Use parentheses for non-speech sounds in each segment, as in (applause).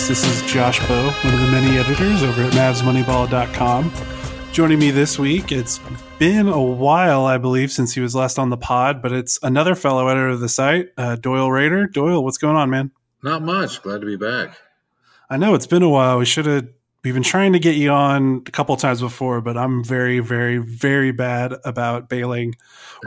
podcast. This is Josh Bowe, one of the many editors over at MavsMoneyball.com. Joining me this week, it's been a while, I believe, since he was last on the pod, but it's another fellow editor of the site, uh, Doyle Rader. Doyle, what's going on, man? Not much. Glad to be back. I know it's been a while. We should have we've been trying to get you on a couple times before, but I'm very, very, very bad about bailing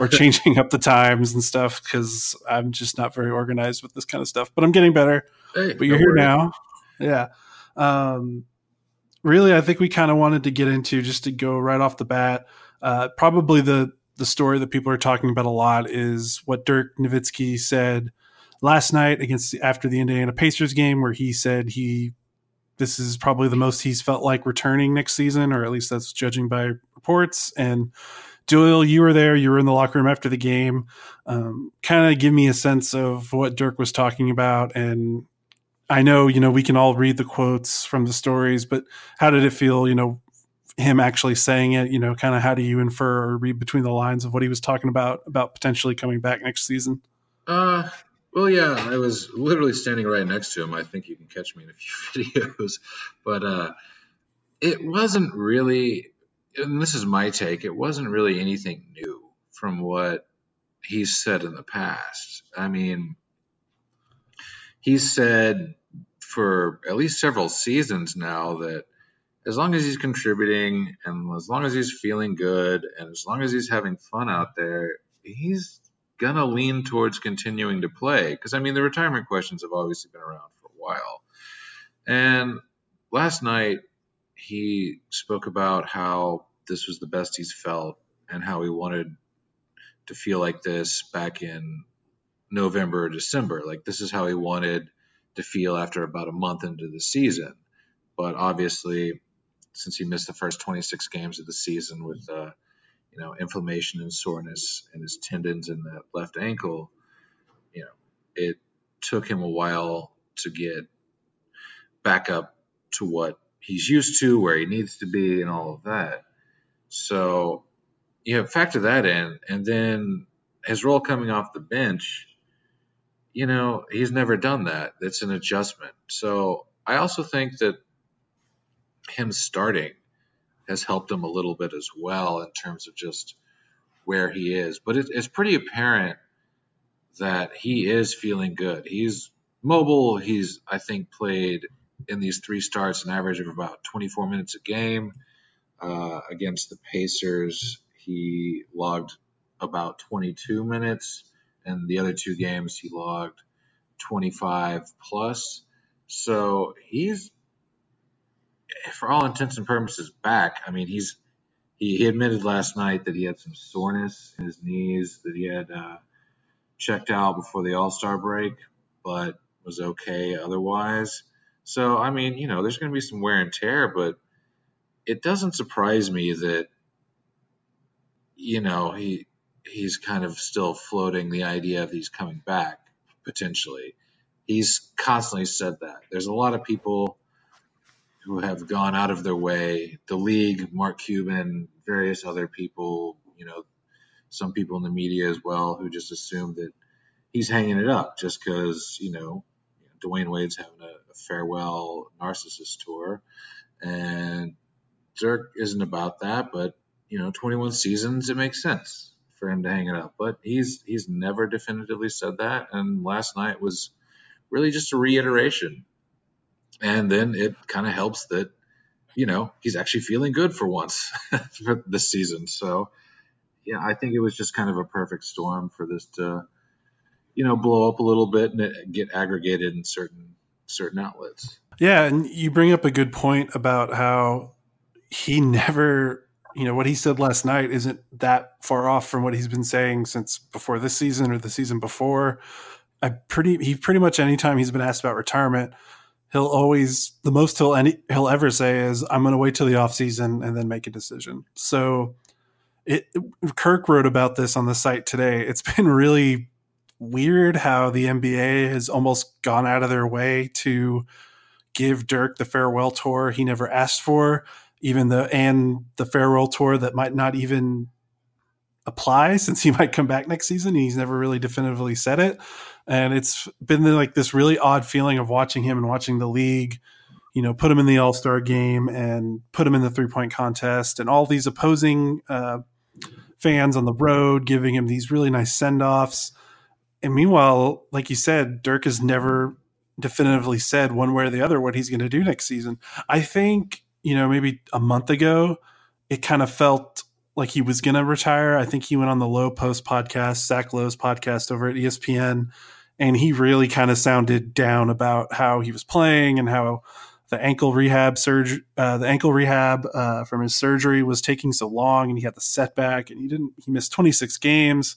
or (laughs) changing up the times and stuff because I'm just not very organized with this kind of stuff. But I'm getting better. Hey, but you're here now. Yeah. Um, really, I think we kind of wanted to get into just to go right off the bat. Uh, probably the the story that people are talking about a lot is what Dirk Nowitzki said last night against after the Indiana Pacers game, where he said he this is probably the most he's felt like returning next season, or at least that's judging by reports. And Doyle, you were there. You were in the locker room after the game. Um, kind of give me a sense of what Dirk was talking about. And I know, you know, we can all read the quotes from the stories, but how did it feel, you know, him actually saying it? You know, kind of how do you infer or read between the lines of what he was talking about, about potentially coming back next season? Uh, well, yeah, I was literally standing right next to him. I think you can catch me in a few (laughs) videos, but uh, it wasn't really. And this is my take. It wasn't really anything new from what he's said in the past. I mean, he said for at least several seasons now that as long as he's contributing and as long as he's feeling good and as long as he's having fun out there, he's gonna lean towards continuing to play because I mean the retirement questions have obviously been around for a while. And last night he spoke about how this was the best he's felt and how he wanted to feel like this back in November or December. Like this is how he wanted to feel after about a month into the season. But obviously, since he missed the first 26 games of the season with uh, you know, inflammation and soreness in his tendons in the left ankle, you know, it took him a while to get back up to what he's used to, where he needs to be, and all of that. So, you know, factor that in, and then his role coming off the bench, you know, he's never done that. It's an adjustment. So, I also think that him starting has helped him a little bit as well in terms of just where he is. But it, it's pretty apparent that he is feeling good. He's mobile. He's, I think, played in these three starts an average of about 24 minutes a game. Uh, against the Pacers, he logged about 22 minutes, and the other two games he logged 25 plus. So he's for all intents and purposes, back. I mean, he's he, he admitted last night that he had some soreness in his knees that he had uh, checked out before the All Star break, but was okay otherwise. So, I mean, you know, there's going to be some wear and tear, but it doesn't surprise me that you know he he's kind of still floating the idea of he's coming back potentially. He's constantly said that. There's a lot of people who have gone out of their way, the league, Mark Cuban, various other people, you know, some people in the media as well, who just assume that he's hanging it up just because, you know, Dwyane Wade's having a, a farewell narcissist tour. And Dirk isn't about that, but, you know, 21 seasons, it makes sense for him to hang it up. But he's he's never definitively said that. And last night was really just a reiteration and then it kind of helps that you know he's actually feeling good for once (laughs) this season. So yeah, I think it was just kind of a perfect storm for this to you know blow up a little bit and get aggregated in certain certain outlets. Yeah, and you bring up a good point about how he never, you know, what he said last night isn't that far off from what he's been saying since before this season or the season before. I pretty he pretty much anytime he's been asked about retirement, he'll always the most he'll any he'll ever say is I'm going to wait till the off season and then make a decision. So it Kirk wrote about this on the site today. It's (laughs) been really weird how the NBA has almost gone out of their way to give Dirk the farewell tour he never asked for, even the and the farewell tour that might not even apply (laughs) since he might come back next season. He's never really definitively said it. And it's been like this really odd feeling of watching him and watching the league, you know, put him in the All Star game and put him in the three point contest and all these opposing uh, fans on the road giving him these really nice send offs. And meanwhile, like you said, Dirk has never definitively said one way or the other what he's going to do next season. I think, you know, maybe a month ago, it kind of felt like he was going to retire. I think he went on the Lowe Post podcast, Zach Lowe's podcast over at ESPN, and he really kind of sounded down about how he was playing and how the ankle rehab surgery, uh, the ankle rehab uh, from his surgery was taking so long, and he had the setback, and he didn't. He missed 26 games.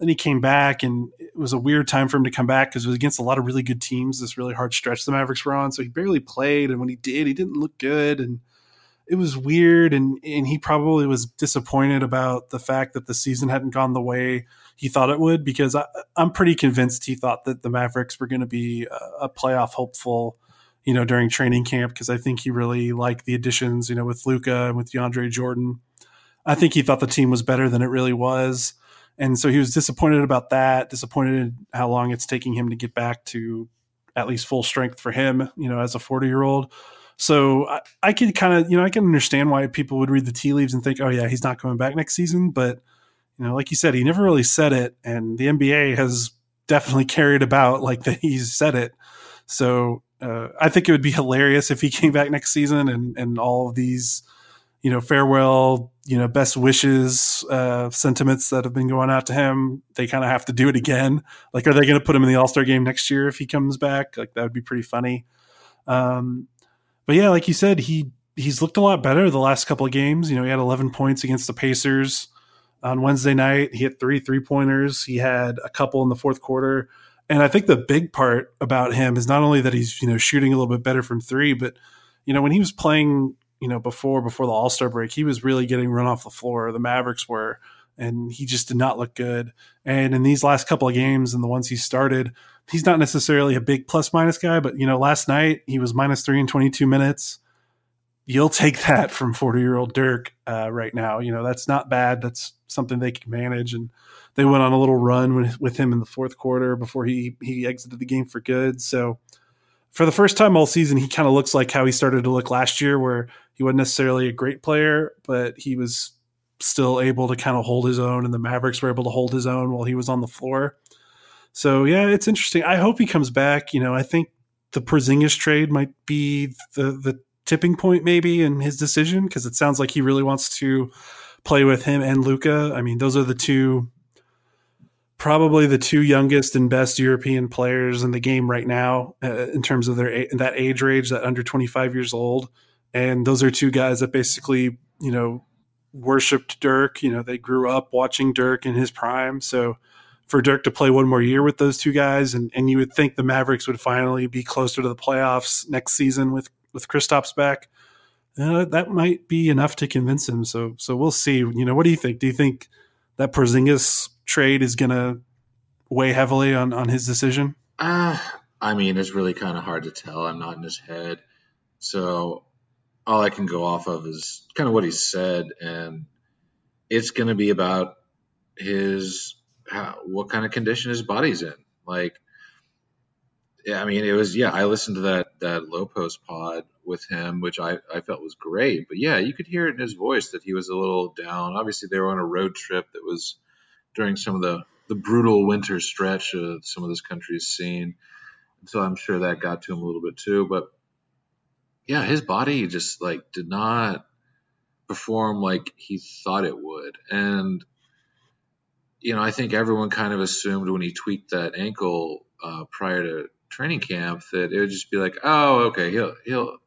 Then he came back, and it was a weird time for him to come back because it was against a lot of really good teams. This really hard stretch the Mavericks were on, so he barely played, and when he did, he didn't look good, and it was weird and and he probably was disappointed about the fact that the season hadn't gone the way he thought it would because I, am pretty convinced he thought that the Mavericks were going to be a, a, playoff hopeful, you know, during training camp because I think he really liked the additions, you know, with Luka and with DeAndre Jordan. I think he thought the team was better than it really was. And so he was disappointed about that, disappointed in how long it's taking him to get back to at least full strength for him, you know, as a 40 year old. So I, I can kind of, you know, I can understand why people would read the tea leaves and think, oh, yeah, he's not coming back next season. But, you know, like you said, he never really said it. And the NBA has definitely carried about like that he's said it. So uh, I think it would be hilarious if he came back next season and, and all of these, you know, farewell, you know, best wishes uh, sentiments that have been going out to him. They kind of have to do it again. Like, are they going to put him in the All Star game next year if he comes back? Like, that would be pretty funny. Um, but yeah, like you said, he he's looked a lot better the last couple of games. You know, he had 11 points against the Pacers on Wednesday night. He hit three three pointers. He had a couple in the fourth quarter. And I think the big part about him is not only that he's you know shooting a little bit better from three, but you know when he was playing you know before before the All Star break, he was really getting run off the floor. The Mavericks were, and he just did not look good. And in these last couple of games and the ones he started, he's not necessarily a big plus minus guy, but you know, last night he was minus three in 22 minutes. You'll take (laughs) that from 40 year old Dirk uh, right now. You know, that's not bad. That's something they can manage. And they went on a little run with, with him in the fourth quarter before he, he exited the game for good. So for the first time all season, he kind of looks like how he started to look last year, where he wasn't necessarily a great player, but he was still able to kind of hold his own, and the Mavericks were able to hold his own while he was on the floor. So yeah, it's interesting. I hope he comes back. You know, I think the Porzingis trade might be the the tipping point maybe in his decision because it sounds like he really wants to play with him and Luka. I mean, those are the two probably the two youngest and best European players in the game right now uh, in terms of their that age range, that under 25 years old. And those are two guys that basically, you know, worshipped Dirk. You know, they grew up watching Dirk in his prime. So for Dirk to play one more year with those two guys, and, and you would think the Mavericks would finally be closer to the playoffs next season with with Kristaps back. Uh, that might be enough to convince him. So so we'll see. You know, what do you think? Do you think that Porzingis trade is going to weigh heavily on on his decision? Uh, I mean, it's really kind of hard to tell. I'm not in his head, so all I can go off of is kind of what he said, and it's going to be about his how, what kind of condition his body's in. Like, I mean, it was yeah. I listened to that that Lowe Post pod with him, which I I felt was great. But yeah, you could hear it in his voice that he was a little down. Obviously, they were on a road trip that was during some of the the brutal winter stretch uh, some of this country's seen. So I'm sure that got to him a little bit too. But yeah, his body just like did not perform like he thought it would, and you know, I think everyone kind of assumed when he tweaked that ankle uh, prior to training camp that it would just be like, oh, okay, he'll he'll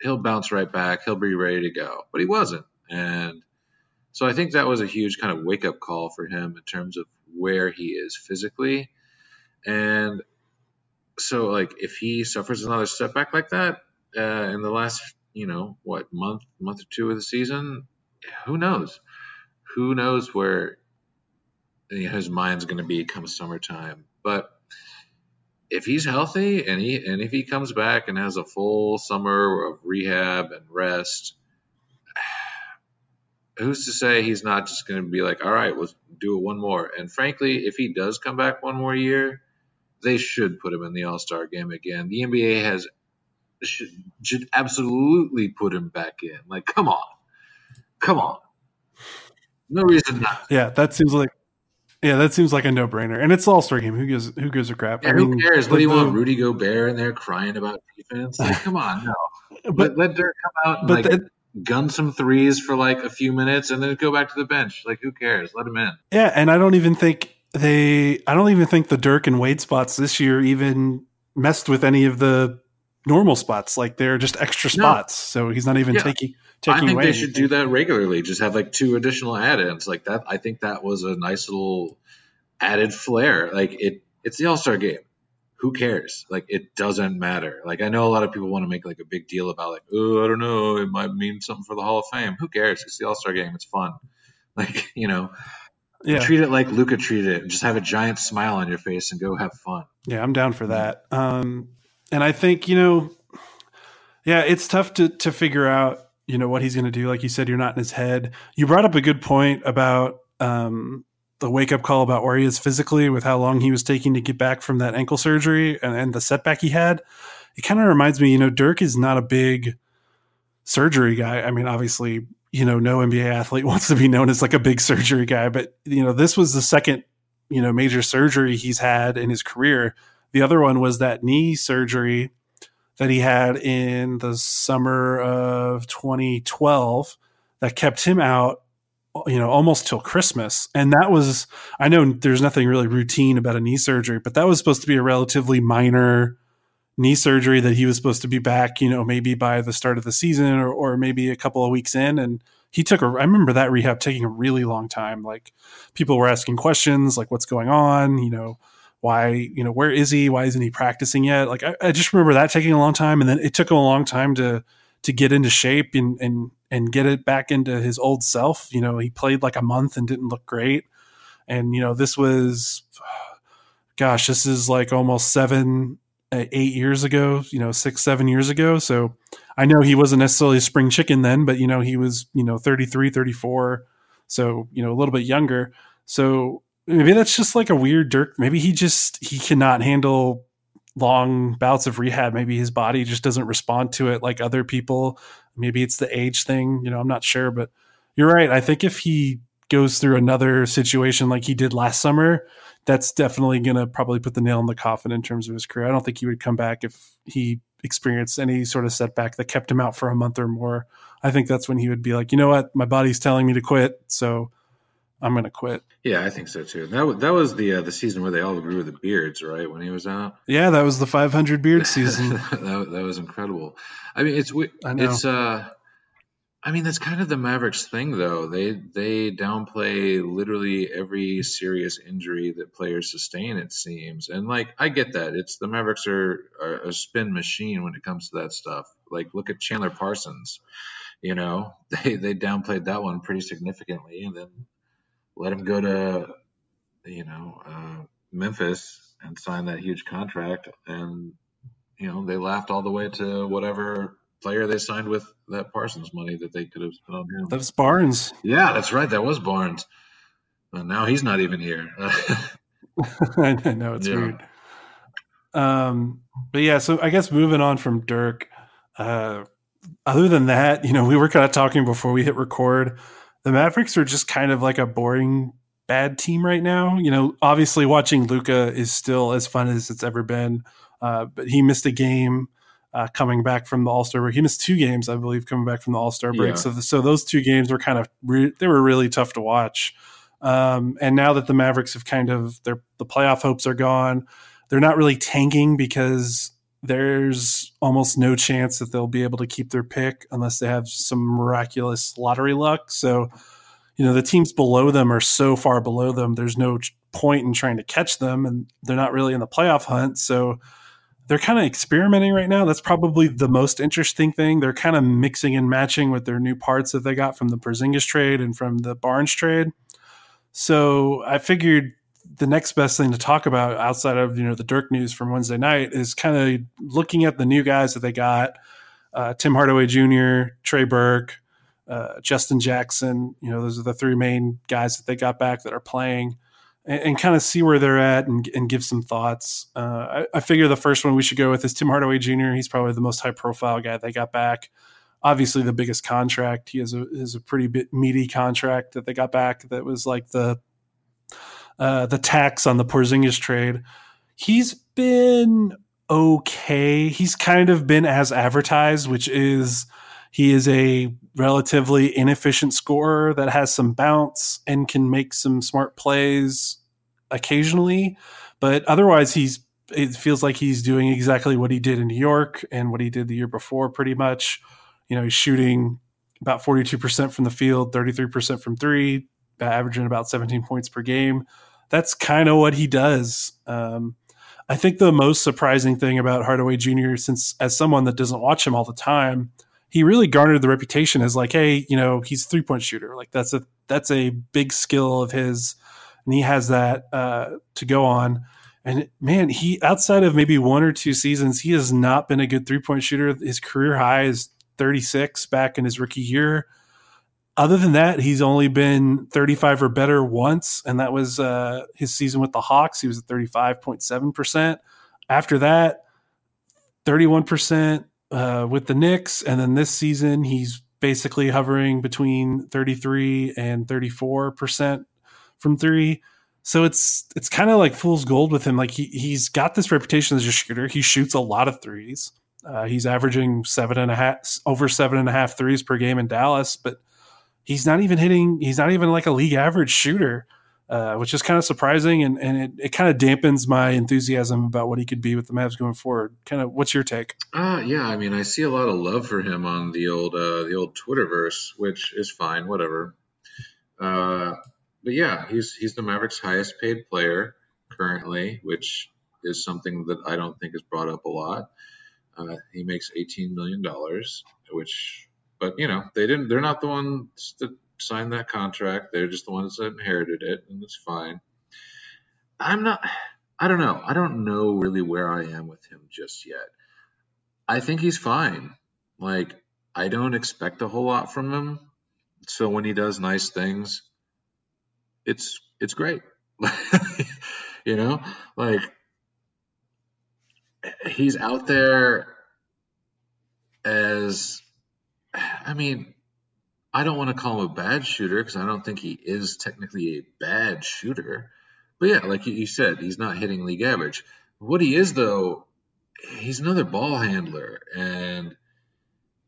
he'll bounce right back, he'll be ready to go, but he wasn't, and so I think that was a huge kind of wake up call for him in terms of where he is physically, and so like if he suffers another setback like that uh, in the last you know what month month or two of the season, who knows, who knows where his mind's going to be come summertime. But if he's healthy and he and if he comes back and has a full summer of rehab and rest, who's to say he's not just going to be like, all right, let's do it one more. And frankly, if he does come back one more year, they should put him in the All Star game again. The NBA has should, should absolutely put him back in. Like, come on, come on. No reason not. Yeah, that seems like yeah, that seems like a no brainer. And it's All Star game. Who gives who gives a crap? Yeah, I who cares? What do you want? Rudy Gobert in there crying about defense? Like, come on, no. (laughs) But let, let Dirk come out and like the, gun some threes for like a few minutes and then go back to the bench. Like, who cares? Let him in. Yeah, and I don't even think they. I don't even think the Dirk and Wade spots this year even messed with any of the normal spots. Like they're just extra spots. No. So he's not even yeah. taking. Taking I think they anything. should do that regularly. Just have like two additional add-ins like that. I think that was a nice little added flair. Like it, it's the All Star game. Who cares? Like it doesn't matter. Like I know a lot of people want to make like a big deal about like, oh, I don't know, it might mean something for the Hall of Fame. Who cares? It's the All Star game. It's fun. Like (laughs) you know, yeah. treat it like Luka treated it. Just have a giant smile on your face and go have fun. Yeah, I'm down for that. Um, and I think you know, yeah, it's tough to to figure out you know what he's going to do. Like you said, you're not in his head. You brought up a good point about um, the wake up call about where he is physically with how long he was taking to get back from that ankle surgery and, and the setback he had. It kind of reminds me, you know, Dirk is not a big surgery guy. I mean, obviously, you know, no NBA athlete (laughs) wants to be known as like a big surgery guy, but you know, this was the second, you know, major surgery he's had in his career. The other one was that knee surgery that he had in the summer of 2012 that kept him out you know almost till christmas. And that was i know there's nothing really routine about a knee surgery but that was supposed to be a relatively minor knee surgery that he was supposed to be back you know maybe by the start of the season or, or maybe a couple of weeks in. And he took a i remember that rehab taking a really long time. Like people were asking questions like what's going on? You know why you know where is he? Why isn't he practicing yet? Like I, I just remember that taking a long time. And then it took him a long time to to get into shape and and and get it back into his old self. You know, he played like a month and didn't look great. And you know, this was (sighs) gosh, this is like almost 7 eh, 8 years ago, you know, 6 7 years ago. So I know he wasn't necessarily a spring chicken then, but you know, he was, you know, 33, 34. So, you know, a little bit younger. So maybe that's just like a weird Dirk. Maybe he just he cannot handle long bouts of rehab. Maybe his body just doesn't respond to it like other people. Maybe it's the age thing. You know, I'm not sure, but you're right. I think if he goes through another situation like he did last summer, that's definitely going to probably put the nail in the coffin in terms of his career. I don't think he would come back if he experienced any sort of setback that kept him out for a month or more. I think that's when he would be like, you know what, my body's telling me to quit. So I'm going to quit. Yeah, I think so too. That was, that was the uh, the season where they all grew the beards, right? When he was out. Yeah, that was the 500 beard (laughs) season. that, that was incredible. I mean, it's it's uh, I mean that's kind of the Mavericks thing, though. They they downplay literally every serious injury that players sustain. It seems, and like I get that. It's the Mavericks are, are a spin machine when it comes to that stuff. Like look at Chandler Parsons. You know, (laughs) they they downplayed that one pretty significantly, and then let him go to, you know, uh, Memphis and sign that huge contract. And, you know, they laughed all the way to whatever player they signed with that Parsons money that they could have spent on him. That was Barnes. Yeah, that's right. That was Barnes. And now he's not even here. (laughs) I know it's yeah. weird. Um, but yeah, so I guess moving on from Dirk, uh, other than that, you know, we were kind of talking before we hit record the Mavericks are just kind of like a boring bad team right now. You know, obviously watching Luka is still as fun as it's ever been, uh, but he missed a game uh, coming back from the All Star break. He missed two games, I believe, coming back from the All Star break. Yeah. So, the, so those two games were kind of re- they were really tough to watch. Um, and now that the Mavericks have kind of their the playoff hopes are gone, they're not really tanking because there's almost no chance that they'll be able to keep their pick unless they have some miraculous lottery luck. So, you know, the teams below them are so far below them, there's no point in trying to catch them, and they're not really in the playoff hunt. So, they're kind of experimenting right now. That's probably the most interesting thing. They're kind of mixing and matching with their new parts that they got from the Porzingis trade and from the Barnes trade. So I figured the next best thing to talk about outside of you know the Dirk news from Wednesday night is kind of looking at the new guys that they got: uh, Tim Hardaway Jr., Trey Burke, uh, Justin Jackson. You know, those are the three main guys that they got back that are playing, and, and kind of see where they're at and, and give some thoughts. Uh, I, I, figure the first one we should go with is Tim Hardaway Jr. He's probably the most high profile guy they got back. Obviously, the biggest contract. He has a is a pretty bit meaty contract that they got back. That was like the uh, the tax on the Porzingis trade. He's been okay. He's kind of been as advertised, which is he is a relatively inefficient scorer that has some bounce and can make some smart plays occasionally, but otherwise he's it feels like he's doing exactly what he did in New York and what he did the year before pretty much. You know, he's shooting about 42% from the field, 33% from 3, averaging about 17 points per game. That's kind of what he does. Um, I think the most surprising thing about Hardaway Jr., since as someone that doesn't watch him all the time, he really garnered the reputation as like, hey, you know, he's a three point shooter. Like that's a that's a big skill of his, and he has that uh, to go on. And man, he outside of maybe one or two seasons, he has not been a good three point shooter. His career high is 36 back in his rookie year. Other than that, he's only been 35 or better once, and that was uh, his season with the Hawks. He was at 35.7%. After that, 31% uh, with the Knicks, and then this season he's basically hovering between 33 and 34% from three. So it's it's kind of like fool's gold with him. Like he he's got this reputation as a shooter. He shoots a lot of threes. Uh, he's averaging seven and a half over seven and a half threes per game in Dallas, but he's not even hitting. He's not even like a league average shooter, uh, which is kind of surprising, and and it, it kind of dampens my enthusiasm about what he could be with the Mavs going forward. Kind of, what's your take? Uh, yeah, I mean, I see a lot of love for him on the old uh, the old Twitterverse, which is fine, whatever. Uh, but yeah, he's he's the Mavericks' highest paid player currently, which is something that I don't think is brought up a lot. Uh, he makes eighteen million dollars, which but you know, they didn't. They're not the ones that signed that contract. They're just the ones that inherited it, and it's fine. I'm not. I don't know. I don't know really where I am with him just yet. I think he's fine. Like I don't expect a whole lot from him. So when he does nice things, it's it's great. (laughs) you know, like he's out there as I mean, I don't want to call him a bad shooter because I don't think he is technically a bad shooter. But yeah, like you said, he's not hitting league average. What he is, though, he's another ball handler. And,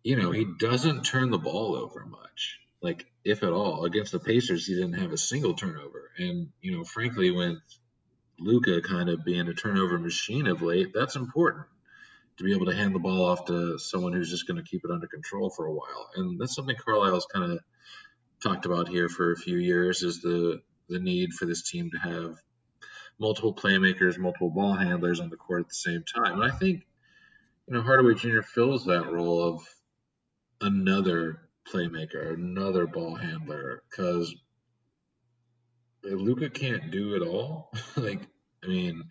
you know, he doesn't turn the ball over much, like, if at all. Against the Pacers, he didn't have a single turnover. And, you know, frankly, with Luka kind of being a turnover machine of late, that's important to be able to hand the ball off to someone who's just going to keep it under control for a while. And that's something Carlisle's kind of talked about here for a few years is the the need for this team to have multiple playmakers, multiple ball handlers on the court at the same time. And I think you know Hardaway Jr. fills that role of another playmaker, another ball handler, because Luka can't do it all. (laughs) like, I mean,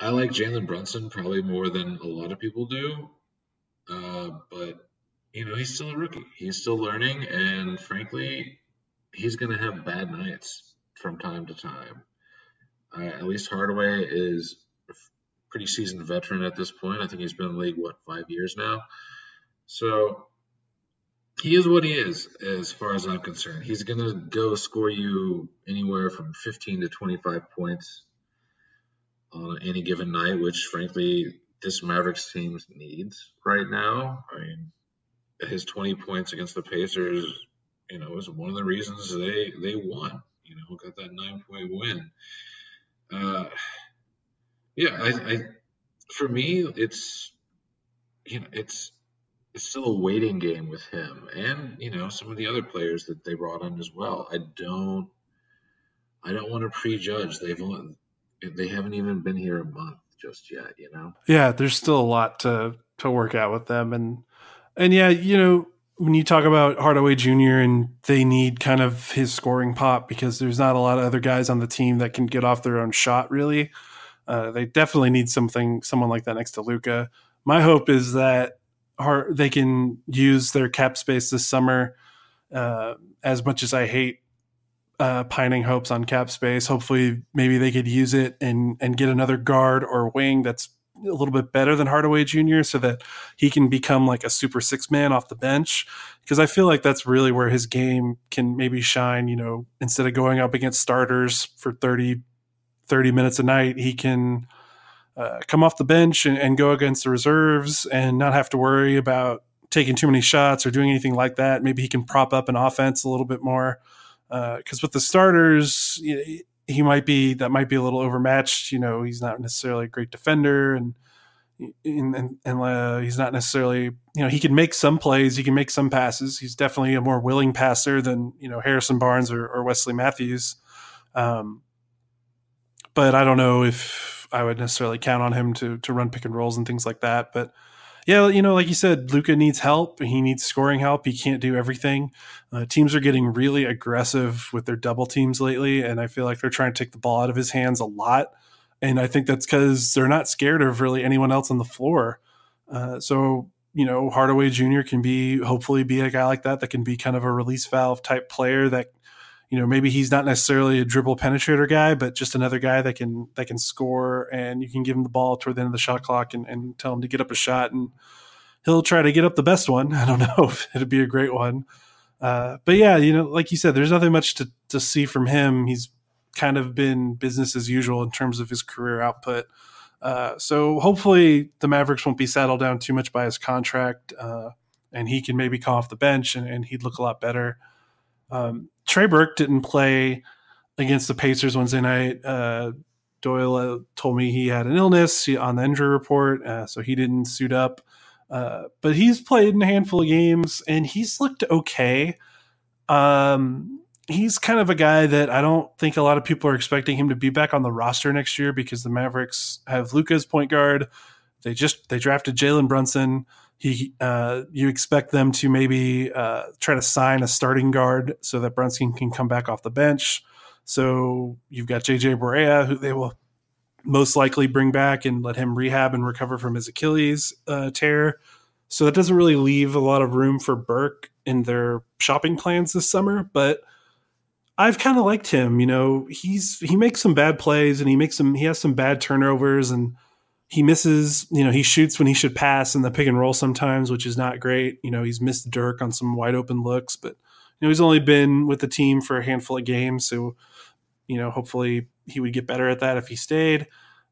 I like Jalen Brunson probably more than a lot of people do, uh, but you know he's still a rookie. He's still learning, and frankly, he's going to have bad nights from time to time. Uh, at least Hardaway is a pretty seasoned veteran at this point. I think he's been in the league what five years now, so he is what he is as far as I'm concerned. He's going to go score you anywhere from 15 to 25 points on any given night, which frankly this Mavericks team needs right now. I mean, his 20 points against the Pacers, you know, was one of the reasons they they won. You know, got that nine point win. Uh, yeah, I, I for me, it's you know, it's it's still a waiting game with him, and you know, some of the other players that they brought in as well. I don't, I don't want to prejudge. They've only, they haven't even been here a month just yet, you know. Yeah, there's still a lot to to work out with them, and and yeah, you know, when you talk about Hardaway Jr. and they need kind of his scoring pop because there's not a lot of other guys on the team that can get off their own shot. Really, uh, they definitely need something, someone like that next to Luka. My hope is that hard they can use their cap space this summer uh, as much as I hate uh, pining hopes on cap space, hopefully maybe they could use it and and get another guard or wing that's a little bit better than Hardaway Jr. so that he can become like a super six man off the bench. Because I feel like that's really where his game can maybe shine. You know, instead of going up against starters for 30, 30 minutes a night, he can uh, come off the bench and, and go against the reserves and not have to worry about taking too many shots or doing anything like that. Maybe he can prop up an offense a little bit more. Because uh, with the starters, he might be that might be a little overmatched. You know, he's not necessarily a great defender, and and, and uh, he's not necessarily you know he can make some plays, he can make some passes. He's definitely a more willing passer than you know Harrison Barnes or, or Wesley Matthews. Um, but I don't know if I would necessarily count on him to to run pick and rolls and things like that. But yeah, you know, like you said, Luka needs help. He needs scoring help. He can't do everything. Uh, teams are getting really aggressive with their double teams lately, and I feel like they're trying to take the ball out of his hands a lot. And I think that's because they're not scared of really anyone else on the floor. Uh, so you know, Hardaway Jr. can be hopefully be a guy like that that can be kind of a release valve type player that you know maybe he's not necessarily a dribble penetrator guy but just another guy that can that can score and you can give him the ball toward the end of the shot clock and, and tell him to get up a shot and he'll try to get up the best one. (laughs) I don't know if it'd be a great one. Uh, but yeah you know like you said there's nothing much to, to see from him. He's kind of been business as usual in terms of his career output. Uh, so hopefully the mavericks won't be saddled down too much by his contract uh, and he can maybe come off the bench and, and he'd look a lot better. Um, Trey Burke didn't play against the Pacers Wednesday night. Uh, Doyle uh, told me he had an illness on the injury report, uh, so he didn't suit up. Uh, but he's played in a handful of games and he's looked okay. Um, he's kind of a guy that I don't think a lot of people are expecting him to be back on the roster next year because the Mavericks have Luka's point guard. They just they drafted Jalen Brunson he uh, you expect them to maybe uh, try to sign a starting guard so that Brunson can come back off the bench. So you've got JJ Barea, who they will most likely bring back and let him rehab and recover from his Achilles uh, tear. So that doesn't really leave a lot of room for Burke in their shopping plans this summer. But I've kind of liked him. You know, he's he makes some bad plays and he makes some he has some bad turnovers and he misses, you know, he shoots when he should pass in the pick and roll sometimes, which is not great. You know, he's missed Dirk on some wide open looks, but you know, he's only been with the team for a handful of games, so you know, hopefully he would get better at that if he stayed.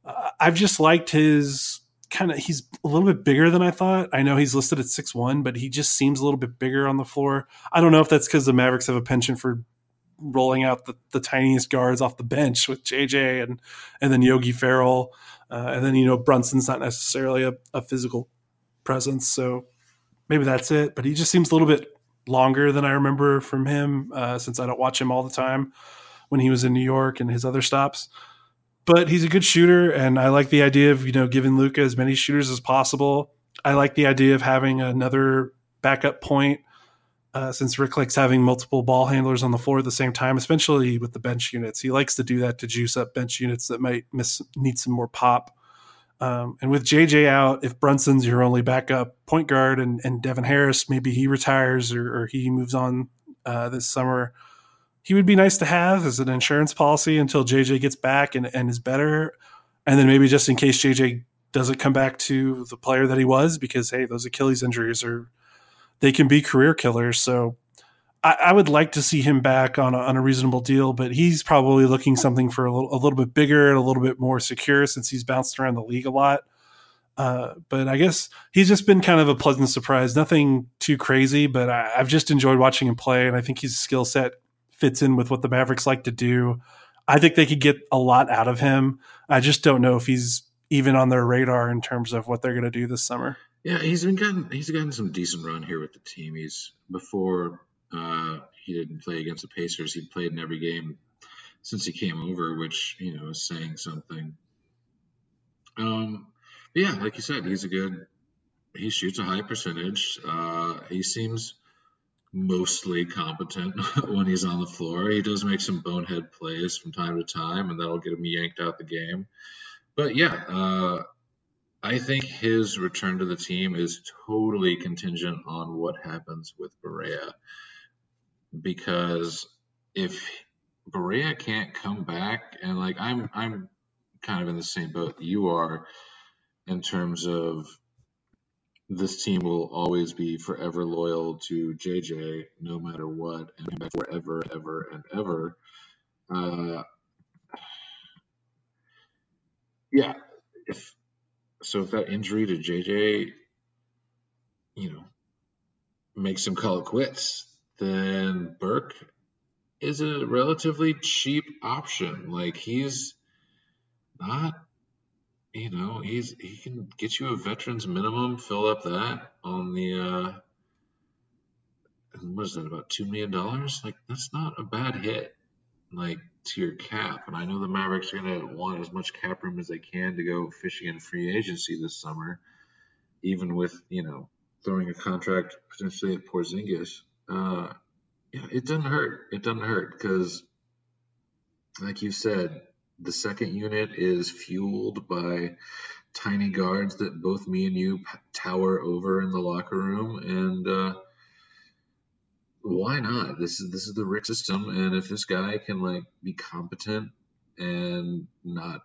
Uh, I've just liked his kind of he's a little bit bigger than I thought. I know he's listed at six one, but he just seems a little bit bigger on the floor. I don't know if that's because the Mavericks have a penchant for rolling out the, the tiniest guards off the bench with JJ and and then Yogi Ferrell. Uh, and then, you know, Brunson's not necessarily a, a, physical presence. So maybe that's it. But he just seems a little bit longer than I remember from him uh, since I don't watch him all the time when he was in New York and his other stops. But he's a good shooter. And I like the idea of, you know, giving Luka as many shooters as possible. I like the idea of having another backup point uh, since Rick likes having multiple ball handlers on the floor at the same time, especially with the bench units. He likes to do that to juice up bench units that might miss need some more pop. Um, and with JJ out, if Brunson's your only backup point guard and, and Devin Harris, maybe he retires or, or he moves on uh, this summer, he would be nice to have as an insurance policy until JJ gets back and, and is better. And then maybe just in case JJ doesn't come back to the player that he was, because hey, those Achilles injuries are they can be career killers. So I, I would like to see him back on a, on a reasonable deal, but he's probably looking something for a little, a little bit bigger and a little bit more secure since he's bounced around the league a lot. Uh, but I guess he's just been kind of a pleasant surprise. Nothing too crazy, but I, have just enjoyed watching him play, and I think his skill set fits in with what the Mavericks like to do. I think they could get a lot out of him. I just don't know if he's even on their radar in terms of what they're going to do this summer. Yeah, he's been gotten he's gotten some decent run here with the team. He's before uh, he didn't play against the Pacers. He'd played in every game since he came over, which you know is saying something. Um, yeah, like you said, he's a good. He shoots a high percentage. Uh, he seems mostly competent (laughs) when he's on the floor. He does make some bonehead plays from time to time, and that'll get him yanked out the game. But yeah, uh, I think his return to the team is totally contingent on what happens with Barea. because if Barea can't come back, and like I'm, I'm kind of in the same boat you are in terms of this team will always be forever loyal to JJ no matter what, and forever, ever, and ever. Uh, yeah, if so, if that injury to JJ, you know, makes him call it quits, then Burke is a relatively cheap option. Like he's not you know, he's he can get you a veterans minimum, fill up that on the uh what is that, about two million dollars? Like that's not a bad hit, like to your cap. And I know the Mavericks are gonna want as much cap room as they can to go fishing in free agency this summer, even with, you know, throwing a contract potentially at Porzingis. Uh yeah, it doesn't hurt. It doesn't hurt because like you said, the second unit is fueled by tiny guards that both me and you tower over in the locker room and uh, why not? This is this is the Rick system and if this guy can like be competent and not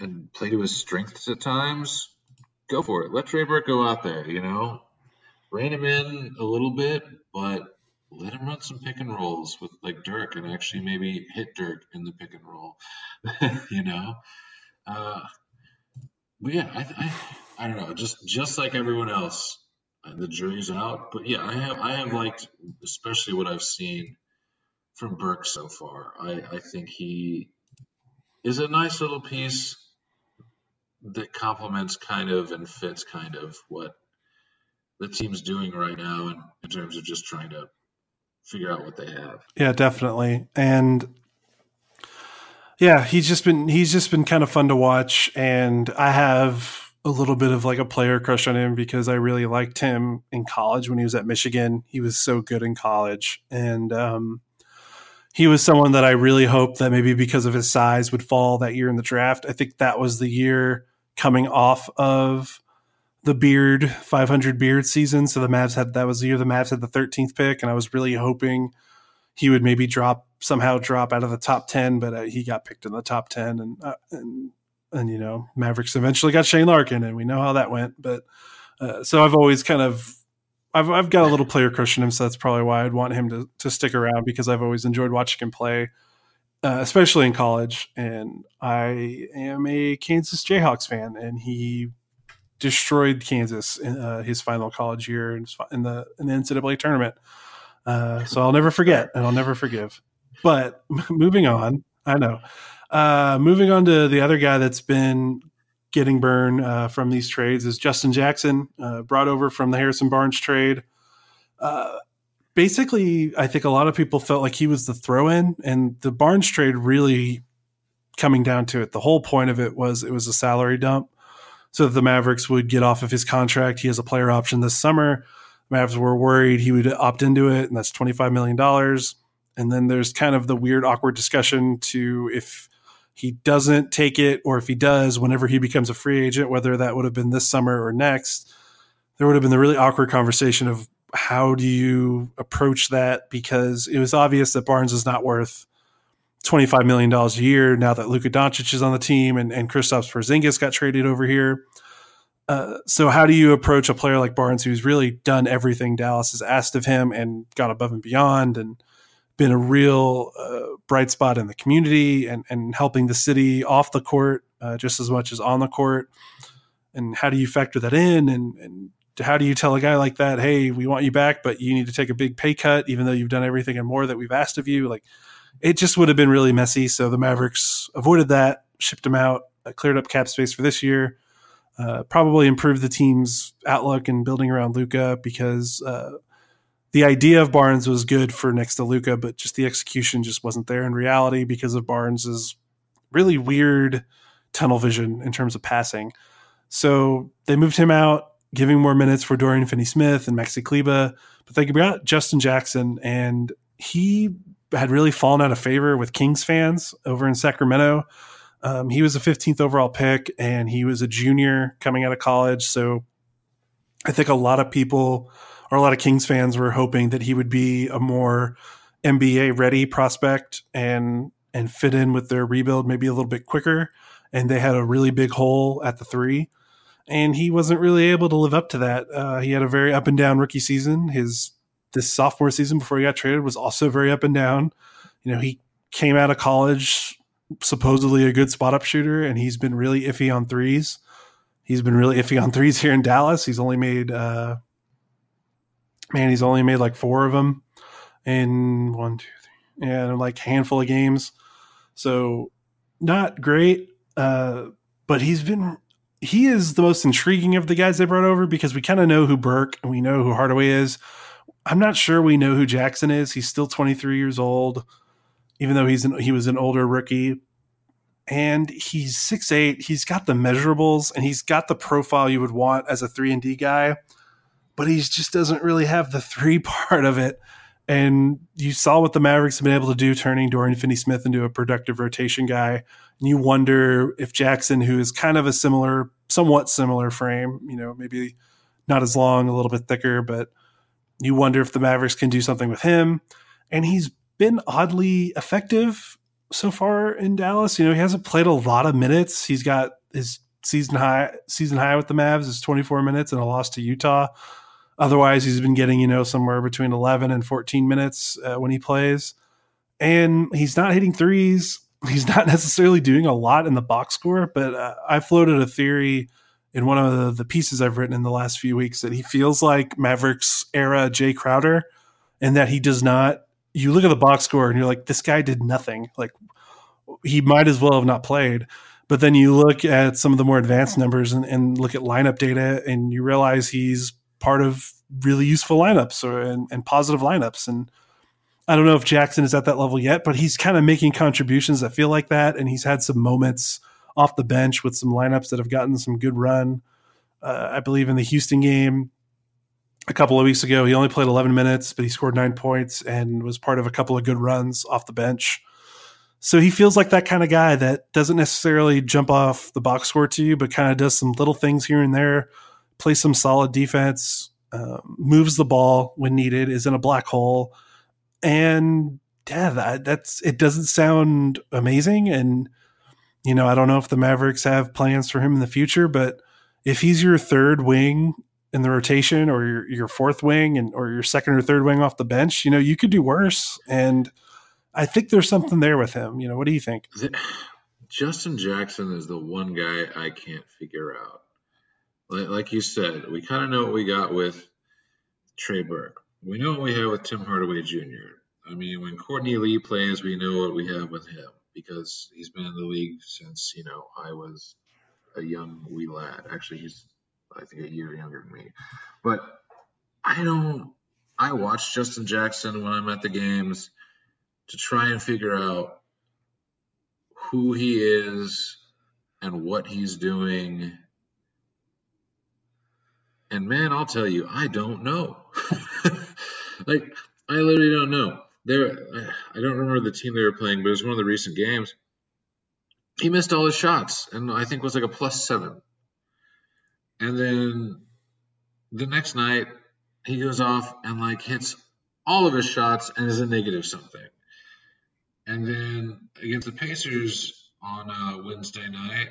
and play to his strengths at times go for it. Let Trey Burke go out there you know? Rein him in a little bit but let him run some pick and rolls with like Dirk and actually maybe hit Dirk in the pick and roll, (laughs) you know. Uh, but yeah, I, I, I don't know, just just like everyone else, Uh, the jury's out. But yeah, I have I have liked especially what I've seen from Burke so far. I I think he is a nice little piece that complements kind of and fits kind of what the team's doing right now in, in terms of just trying to figure out what they have. Yeah, definitely. And yeah, he's just been he's just been kind of fun to watch and I have a little bit of like a player crush on him because I really liked him in college when he was at Michigan. He was so good in college and um he was someone that I really hoped that maybe because of his size would fall that year in the draft. I think that was the year coming off of the beard 500 beard season. So the Mavs had that was the year the Mavs had the 13th pick, and I was really hoping he would maybe drop somehow drop out of the top 10, but uh, he got picked in the top 10, and uh, and and you know Mavericks eventually got Shane Larkin, and we know how that went. But uh, so I've always kind of I've I've got a little player crush on him, so that's probably why I'd want him to to stick around because I've always enjoyed watching him play. Uh, especially in college, and I am a Kansas Jayhawks fan, and he destroyed Kansas in uh, his final college year in, the in the NCAA tournament. Uh, so I'll never forget and I'll never forgive. But (laughs) moving on, I know. Uh, moving on to the other guy that's been getting burned uh, from these trades is Justin Jackson, uh, brought over from the Harrison Barnes trade. Uh, basically, I think a lot of people felt like he was the throw in, and the Barnes trade really coming down to it. The whole point of it was it was a salary dump so that the Mavericks would get off of his contract. He has a player option this summer. Mavs were worried he would opt into it, and that's $25 million. And then there's kind of the weird, awkward discussion to if he doesn't take it or if he does, whenever he becomes a free agent, whether that would have been this summer or next, there would have been the really awkward conversation of how do you approach that? Because it was obvious that Barnes is not worth $25 million a year now that Luka Doncic is on the team and, and Kristaps Porzingis got traded over here. Uh, so how do you approach a player like Barnes who's really done everything Dallas has asked of him and gone above and beyond and been a real uh, bright spot in the community and, and helping the city off the court uh, just as much as on the court? And how do you factor that in? And, and how do you tell a guy like that, hey, we want you back, but you need to take a big pay cut, even though you've done everything and more that we've asked of you? Like, it just would have been really messy. So the Mavericks avoided that, shipped him out, uh, cleared up cap space for this year. Uh, probably improved the team's outlook and building around Luka because uh, the idea of Barnes was good for next to Luka, but just the execution just wasn't there in reality because of Barnes's really weird tunnel vision in terms of passing. So they moved him out, giving more minutes for Dorian Finney-Smith and Maxi Kleber, but they got Justin Jackson, and he had really fallen out of favor with Kings fans over in Sacramento. Um, he was a 15th overall pick and he was a junior coming out of college. So I think a lot of people or a lot of Kings fans were hoping that he would be a more NBA ready prospect and and fit in with their rebuild maybe a little bit quicker. And they had a really big hole at the three, and he wasn't really able to live up to that. Uh, he had a very up and down rookie season. His this sophomore season before he got traded was also very up and down. You know, he came out of college supposedly a good spot up shooter, and he's been really iffy on threes. He's been really iffy on threes here in Dallas. He's only made, uh, man, he's only made like four of them in one, two, three, yeah, like handful of games. So not great, uh, but he's been he is the most intriguing of the guys they brought over because we kind of know who Burke and we know who Hardaway is. I'm not sure we know who Jackson is. He's still 23 years old even though he's an, he was an older rookie. And he's six eight. He's got the measurables and he's got the profile you would want as a three and D guy, but he just doesn't really have the three (laughs) part of it. And you saw what the Mavericks have been able to do, turning Dorian Finney-Smith into a productive rotation guy. And you wonder if Jackson, who is kind of a similar, somewhat similar frame, you know, maybe not as long, a little bit thicker, but you wonder if the Mavericks can do something with him. And he's been oddly effective so far in Dallas. You know, he hasn't played a lot of minutes. He's got his season high season high with the Mavs is 24 minutes and a loss to Utah. Otherwise, he's been getting you know somewhere between 11 and 14 minutes uh, when he plays, and he's not hitting threes. (laughs) He's not necessarily doing a lot in the box score, but uh, I floated a theory in one of the, the pieces I've written in the last few weeks that he feels like Mavericks era Jay Crowder, and that he does not you look at the box score and you're like, this guy did nothing. Like he might as well have not played. But then you look at some of the more advanced numbers and, and look at lineup data, and you realize he's part of really useful lineups or and, and positive lineups. And I don't know if Jackson is at that level yet, but he's kind of making contributions that feel like that, and he's had some moments off the bench with some lineups that have gotten some good run. Uh, I believe in the Houston game, a couple of weeks ago. He only played 11 minutes, but he scored nine points and was part of a couple of good runs off the bench. So he feels like that kind of guy that doesn't necessarily jump off the box score to you, but kind of does some little things here and there, plays some solid defense, uh, moves the ball when needed, is in a black hole, and yeah, that, that's it. Doesn't sound amazing, and you know I don't know if the Mavericks have plans for him in the future, but if he's your third wing in the rotation or your, your fourth wing and or your second or third wing off the bench, you know, you could do worse. And I think there's something there with him. You know, what do you think? Justin Jackson is the one guy I can't figure out. Like, you said, we kind of know what we got with Trey Burke. We know what we have with Tim Hardaway Jr. I mean, when Courtney Lee plays, we know what we have with him because he's been in the league since you know I was a young wee lad. Actually, he's I think a year younger than me. But I don't. I watch Justin Jackson when I'm at the games to try and figure out who he is and what he's doing. And man, I'll tell you, I don't know. (laughs) like, I literally don't know. There, I don't remember the team they were playing, but it was one of the recent games. He missed all his shots, and I think was like a plus seven. And then the next night, he goes off and like hits all of his shots and is a negative something. And then against the Pacers on uh, Wednesday night,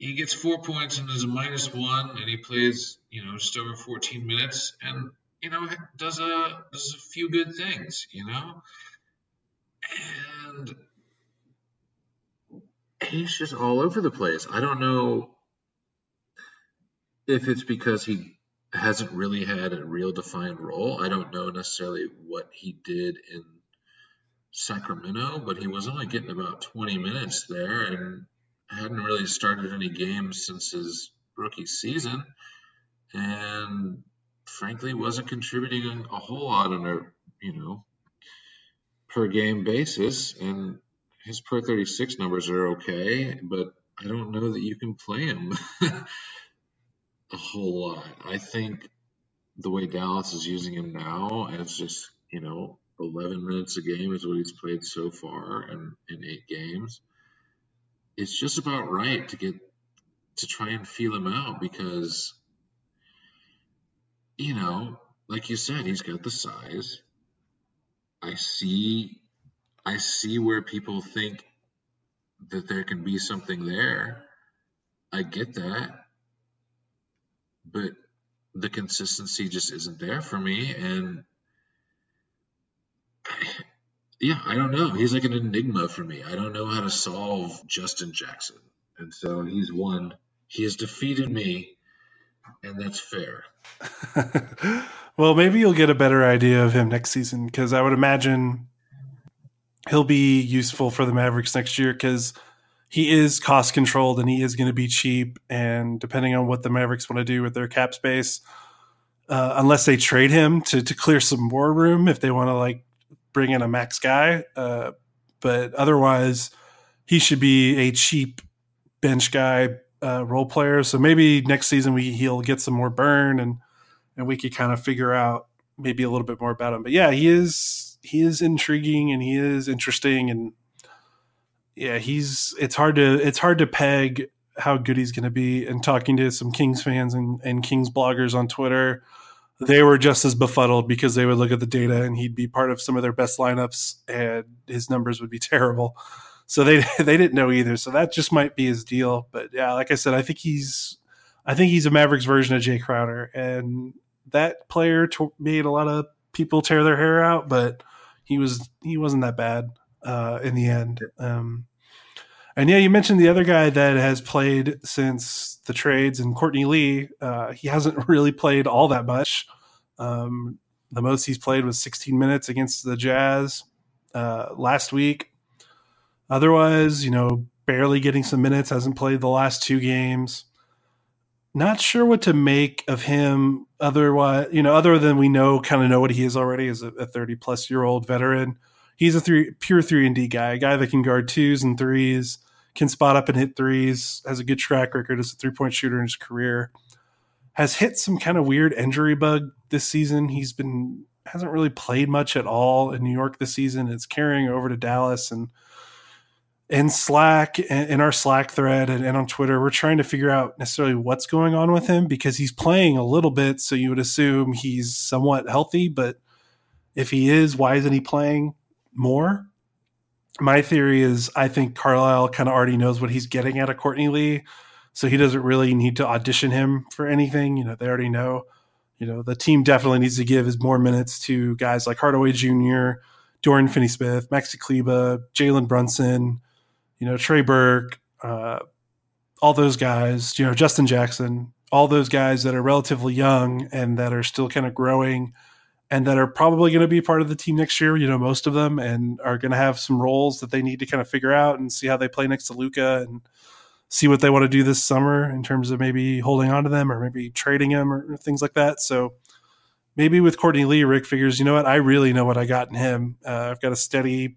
he gets four points and is a minus one, and he plays you know just over 14 minutes, and you know does a does a few good things, you know, and he's just all over the place. I don't know if it's because he hasn't really had a real defined role. I don't know necessarily what he did in Sacramento, but he was only getting about 20 minutes there and hadn't really started any games since his rookie season. And frankly, wasn't contributing a whole lot on a, you know, per game basis. And his per 36 numbers are okay, but I don't know that you can play him. (laughs) a whole lot. I think the way Dallas is using him now, as just you know 11 minutes a game is what he's played so far in, in eight games. It's just about right to get to try and feel him out because you know like you said, he's got the size. I see, I see where people think that there can be something there. I get that, but the consistency just isn't there for me, and yeah, I don't know. He's like an enigma for me. I don't know how to solve Justin Jackson, and so he's won. He has defeated me, and that's fair. (laughs) well, maybe you'll get a better idea of him next season because I would imagine he'll be useful for the Mavericks next year because he is cost controlled and he is going to be cheap. And depending on what the Mavericks want to do with their cap space, uh, unless they trade him to to clear some more room, if they want to like bring in a max guy, uh, but otherwise he should be a cheap bench guy uh, role player. So maybe next season we he'll get some more burn and and we could kind of figure out maybe a little bit more about him. But yeah, he is he is intriguing and he is interesting and yeah, he's it's hard to it's hard to peg how good he's going to be. And talking to some Kings fans and, and Kings bloggers on Twitter, they were just as befuddled because they would look at the data and he'd be part of some of their best lineups and his numbers would be (laughs) terrible. So they (laughs) they didn't know either. So that just might be his deal. But yeah, like I said, I think he's I think he's a Mavericks version of Jay Crowder, and that player t- made a lot of people tear their hair out, but he was he wasn't that bad uh, in the end. Um, and yeah, you mentioned the other guy that has played since the trades, and Courtney Lee. Uh, he hasn't (laughs) really played all that much. Um, the most he's played was 16 minutes against the Jazz uh, last week. Otherwise, you know, barely getting some minutes, hasn't played the last two games. Not sure what to make of him otherwise, you know, other than we know kind of know what he is already as a 30 plus year old veteran. He's a three pure three and D guy, a guy that can guard twos and threes, can spot up and hit threes, has a good track record as a three point shooter in his career. Has hit some kind of weird injury bug this season. He's been hasn't really played much at all in New York this season. It's carrying over to Dallas and in Slack, in our Slack thread, and, and, on Twitter, we're trying to figure out necessarily what's going on with him because he's playing a little bit. So you would assume he's somewhat healthy, but if he is, why isn't he playing more? My theory is I think Carlisle kind of already knows what he's getting out of Courtney Lee, so he doesn't really need to audition him for anything. You know, they already know. You know, the team definitely needs to give his more minutes to guys like Hardaway Jr., Dorian Finney-Smith, Maxi Kleber, Jalen Brunson you know, Trey Burke, uh, all those guys, you know, Justin Jackson, all those guys that are relatively young and that are still kind of growing and that are probably going to be part of the team next year, you know, most of them and are going to have some roles that they need to kind of figure out and see how they play next to Luka and see what they want to do this summer in terms of maybe holding on to them or maybe trading them or things like that. So maybe with Courtney Lee, Rick figures, you know what, I really know what I got in him. Uh, I've got a steady,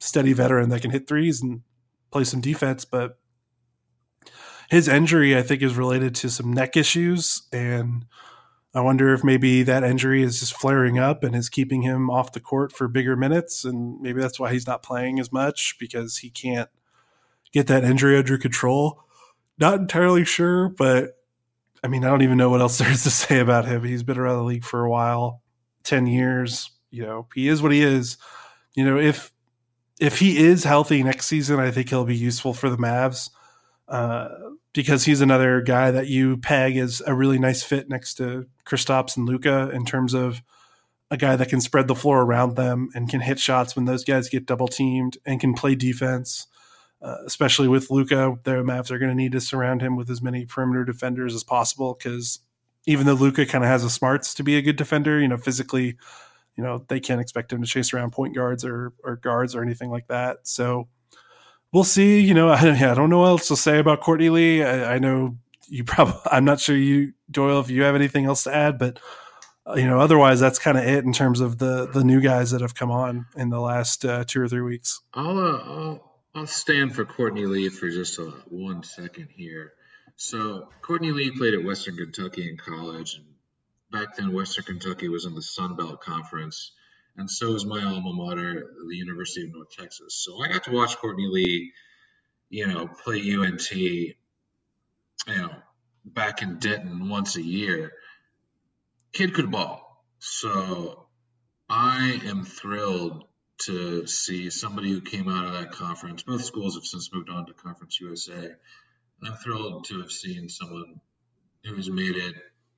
steady veteran that can hit threes and play some defense, but his injury, I think, is related to some neck issues. And I wonder if maybe that injury is just flaring up and is keeping him off the court for bigger minutes. And maybe that's why he's not playing as much because he can't get that injury under control. Not entirely sure, but I mean, I don't even know what else (laughs) there is to say about him. He's been around the league for a while 10 years. You know, he is what he is. You know, if if he is healthy next season, I think he'll be useful for the Mavs uh, because he's another guy that you peg as a really nice fit next to Kristaps and Luka in terms of a guy that can spread the floor around them and can hit shots when those guys get double teamed and can play defense. Uh, especially with Luka, the Mavs are going to need to surround him with as many perimeter defenders as possible because even though Luka kind of has the smarts to be a good defender, you know, physically you know they can't expect him to chase around point guards or or guards or anything like that. So we'll see. You know, (laughs) I, I don't know what else to say about Courtney Lee. I, I, know you probably. (laughs) I'm not sure you Doyle if you have anything else to add, but uh, you know, otherwise that's kind of it in terms of the the new guys that have come on in the last uh, two or three weeks. I'll uh, I'll I'll stand for Courtney Lee for just a, one second here. So Courtney Lee played at Western Kentucky in college and back then Western Kentucky was in the Sun Belt Conference, and so is my alma mater, the University of North Texas. So I got to watch Courtney Lee, you know, play UNT, you know, back in Denton once a year. Kid could ball. So I am thrilled to see somebody who came out of that conference. Both schools have since moved on to Conference USA. I'm thrilled to have seen someone who's made it,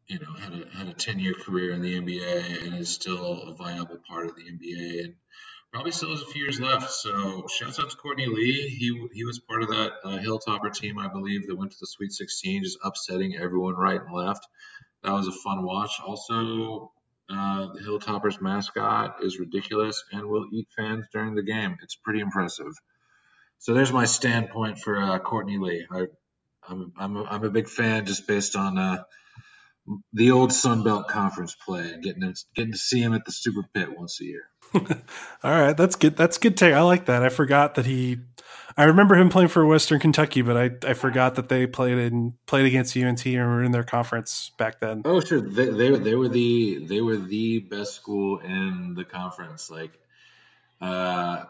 you know, had a had a 10 year career in the NBA and is still a viable part of the NBA and probably still has a few years left. So shouts out to Courtney Lee. He he was part of that uh, Hilltopper team, I believe, that went to the Sweet 16, just upsetting everyone right and left. That was a fun watch. Also, uh, the Hilltoppers mascot is ridiculous and will eat fans during the game. It's pretty impressive. So there's my standpoint for uh, Courtney Lee. I, I'm I'm a, I'm a big fan just based on uh, the old Sun Belt Conference play and getting to, getting to see him at the Super Pit once a year. (laughs) All right, that's good. That's good take. I like that. I forgot that he. I remember him playing for Western Kentucky, but I, I forgot that they played in played against UNT and were in their conference back then. Oh, sure. They, they they were the they were the best school in the conference. Like, uh,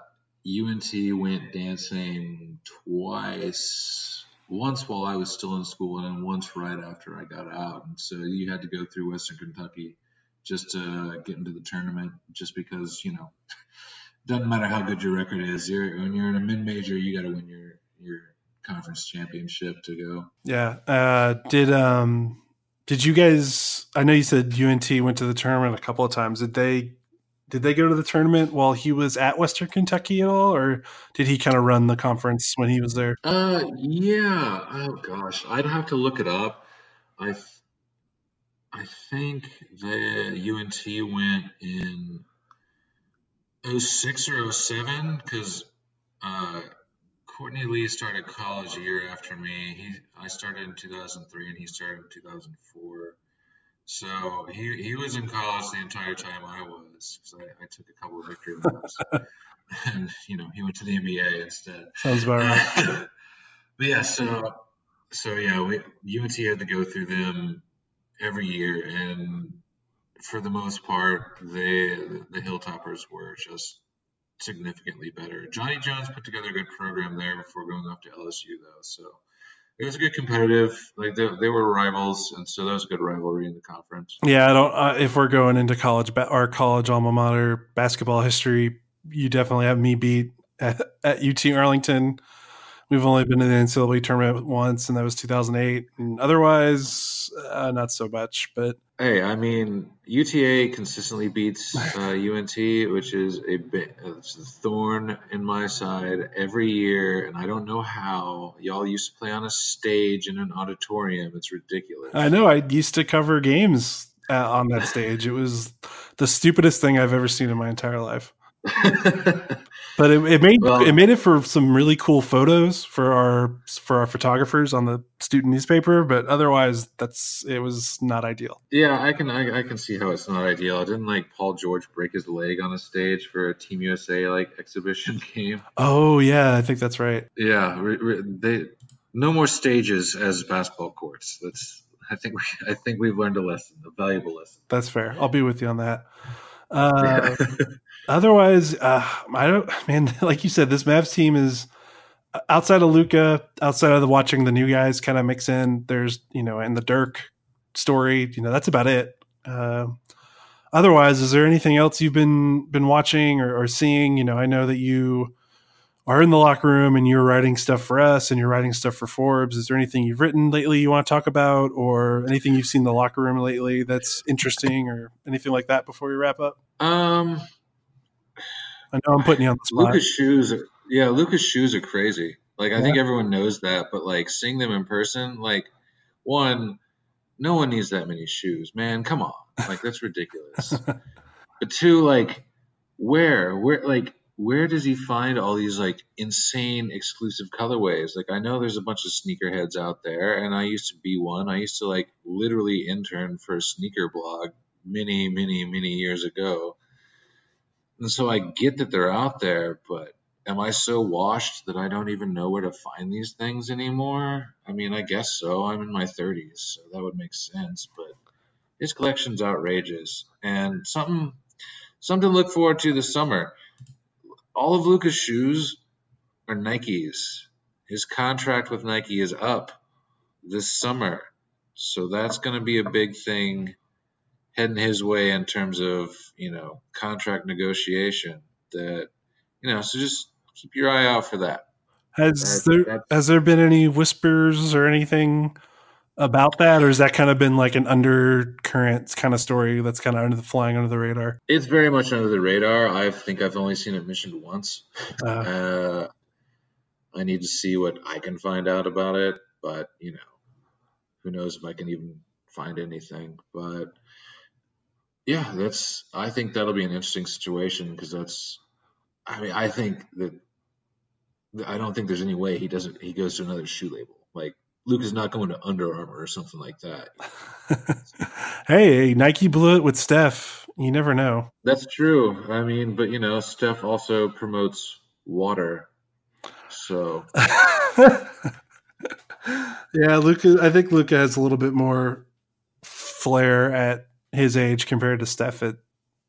UNT went dancing twice. Once while I was still in school, and then once right after I got out. And so you had to go through Western Kentucky just to get into the tournament, just because you know (laughs) doesn't matter how good your record is. You're when you're in a mid major, you got to win your your conference championship to go. Yeah. Uh, did um did you guys? I know you said UNT went to the tournament a couple of times. Did they? Did they go to the tournament while he was at Western Kentucky at all, or did he kind of run the conference when he was there? Uh, yeah. Oh gosh, I'd have to look it up. I I think the UNT went in 06 or 07 because uh, Courtney Lee started college a year after me. He I started in 2003 and he started in 2004. So he, he was in college the entire time I was because I, I, took a couple of victory laps. (laughs) and, you know, he went to the NBA instead. Sounds about right. (laughs) but yeah, so, so yeah, we, UNT had to go through them every year, and for the most part, they the Hilltoppers were just significantly better. Johnny Jones put together a good program there before going off to LSU, though. So it was a good competitive. Like they, they were rivals, and so that was a good rivalry in the conference. Yeah, I don't. Uh, if we're going into college our college alma mater basketball history, you definitely have me beat at, at UT Arlington We've only been in the NCAA tournament once, and that was 2008. And otherwise, uh, not so much. But hey, I mean, UTA consistently beats (laughs) uh, UNT, which is a bit, it's a thorn in my side every year, and I don't know how. Y'all used to play on a stage in an auditorium. It's ridiculous. I know. I used to cover games uh, on that stage. It was the stupidest thing I've ever seen in my entire life. (laughs) but it, it made well, it made it for some really cool photos for our for our photographers on the student newspaper. But otherwise, that's it was not ideal. Yeah, I can I, I can see how it's not ideal. Didn't like Paul George break his leg on a stage for a Team USA like exhibition (laughs) game? Oh yeah, I think that's right. Yeah, re, re, they no more stages as basketball courts. That's I think we I think we've learned a lesson, a valuable lesson. That's fair. I'll be with you on that. (laughs) Uh, otherwise, uh, I don't. Man, (laughs) like you said, this Mavs team is uh, outside of Luka, outside of the watching the new guys kind of mix in. There's you know, and the Dirk story. You know, that's about it. Uh, otherwise, is there anything else you've been been watching or, or seeing? You know, I know that you are in the locker room and you're writing stuff for us and you're writing stuff for Forbes. Is there anything you've written lately you want to talk about or anything you've seen in the locker room lately that's interesting or anything like that before we wrap up? Um, I know I'm putting you on the spot. Luka's shoes, are, yeah, Luka's shoes are crazy. Like, I think everyone knows that, but like seeing them in person, like, one, no one needs that many shoes, man. Come on. Like, that's ridiculous. (laughs) but two, like, where? Where, like, where does he find all these like insane exclusive colorways? Like I know there's a bunch of sneakerheads out there, and I used to be one. I used to like literally intern for a sneaker blog many, many, many years ago. And so I get that they're out there, but am I so washed that I don't even know where to find these things anymore? I mean, I guess so. I'm in my 30s, so that would make sense, but his collection's outrageous and something something to look forward to this summer all of Luka's shoes are Nikes. His contract with Nike is up this summer. So that's going to be a big thing heading his way in terms of you know contract negotiation. That you know, so just keep your eye out for that. Has that, there has there been any whispers or anything about that, or has that kind of been like an undercurrent kind of story that's kind of under the flying under the radar? It's very much under the radar. I think I've only seen it mentioned once. Uh, uh, I need to see what I can find out about it, but you know, who knows if I can even find anything. But yeah, that's. I think that'll be an interesting situation because that's. I mean, I think that. I don't think there's any way he doesn't. He goes to another shoe label. Like Luke is not going to Under Armour or something like that. (laughs) hey, Nike blew it with Steph. You never know. That's true. I mean, but you know, Steph also promotes water. So (laughs) Yeah, Luka I think Luka has a little bit more flair at his age compared to Steph at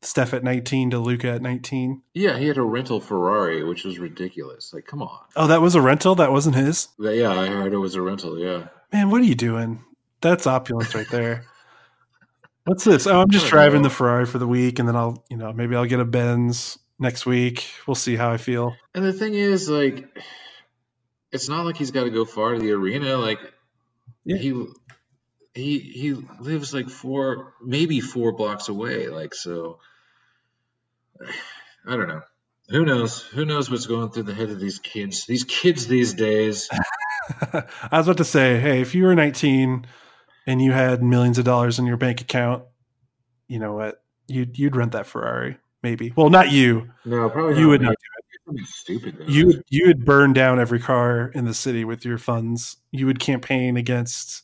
Steph at 19 to Luka at 19. Yeah, he had a rental Ferrari, which was ridiculous. Like, come on. Oh, that was a rental? That wasn't his? Yeah, I heard it was a rental. Yeah. Man, what are you doing? That's opulence right there. (laughs) What's this? Oh, I'm just driving the Ferrari for the week, and then I'll, you know, maybe I'll get a Benz next week. We'll see how I feel. And the thing is, like, it's not like he's got to go far to the arena. Like, yeah. he he he lives like four, maybe four blocks away. Like, so I don't know. Who knows? Who knows what's going through the head of these kids? These kids these days. (laughs) I was about to say, hey, if you were 19 and you had millions of dollars in your bank account, you know what? You'd you'd rent that Ferrari, maybe. Well, not you. No, probably not. you not would not do it. Stupid. Though. You you would burn down every car in the city with your funds. You would campaign against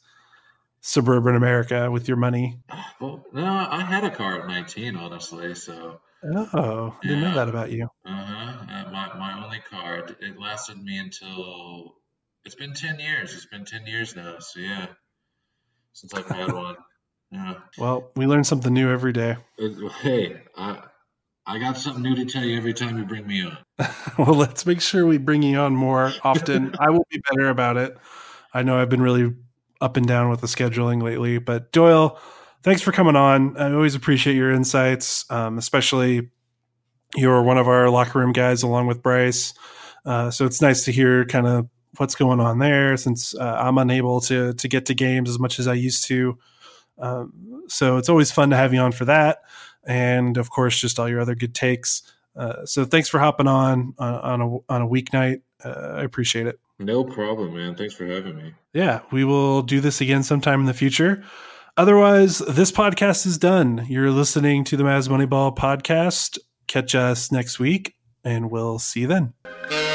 suburban America with your money. (gasps) Well, no, I had a car at 19, honestly. So Oh, I didn't yeah. know that about you. Uh-huh. Uh, my, my only card. It lasted me until it's been 10 years. It's been 10 years now. So, yeah, since I've had (laughs) one. Yeah. Well, we learn something new every day. Hey, I, I got something new to tell you every time you bring me on. (laughs) well, let's make sure we bring you on more often. (laughs) I will be better about it. I know I've been really up and down with the scheduling lately, but Doyle, thanks for coming on. I always appreciate your insights, um, especially you're one of our locker room guys along with Bryce. Uh, so it's nice to hear kind of what's going on there since uh, I'm unable to to get to games as much as I used to. Um, so it's always fun to have you on for that, and of course, just all your other good takes. Uh, so thanks for hopping on on a on a weeknight. Uh, I appreciate it. No problem, man. Thanks for having me. Yeah, we will do this again sometime in the future. Otherwise, this podcast is done. You're listening to the Mavs Moneyball podcast. Catch us next week, and we'll see you then.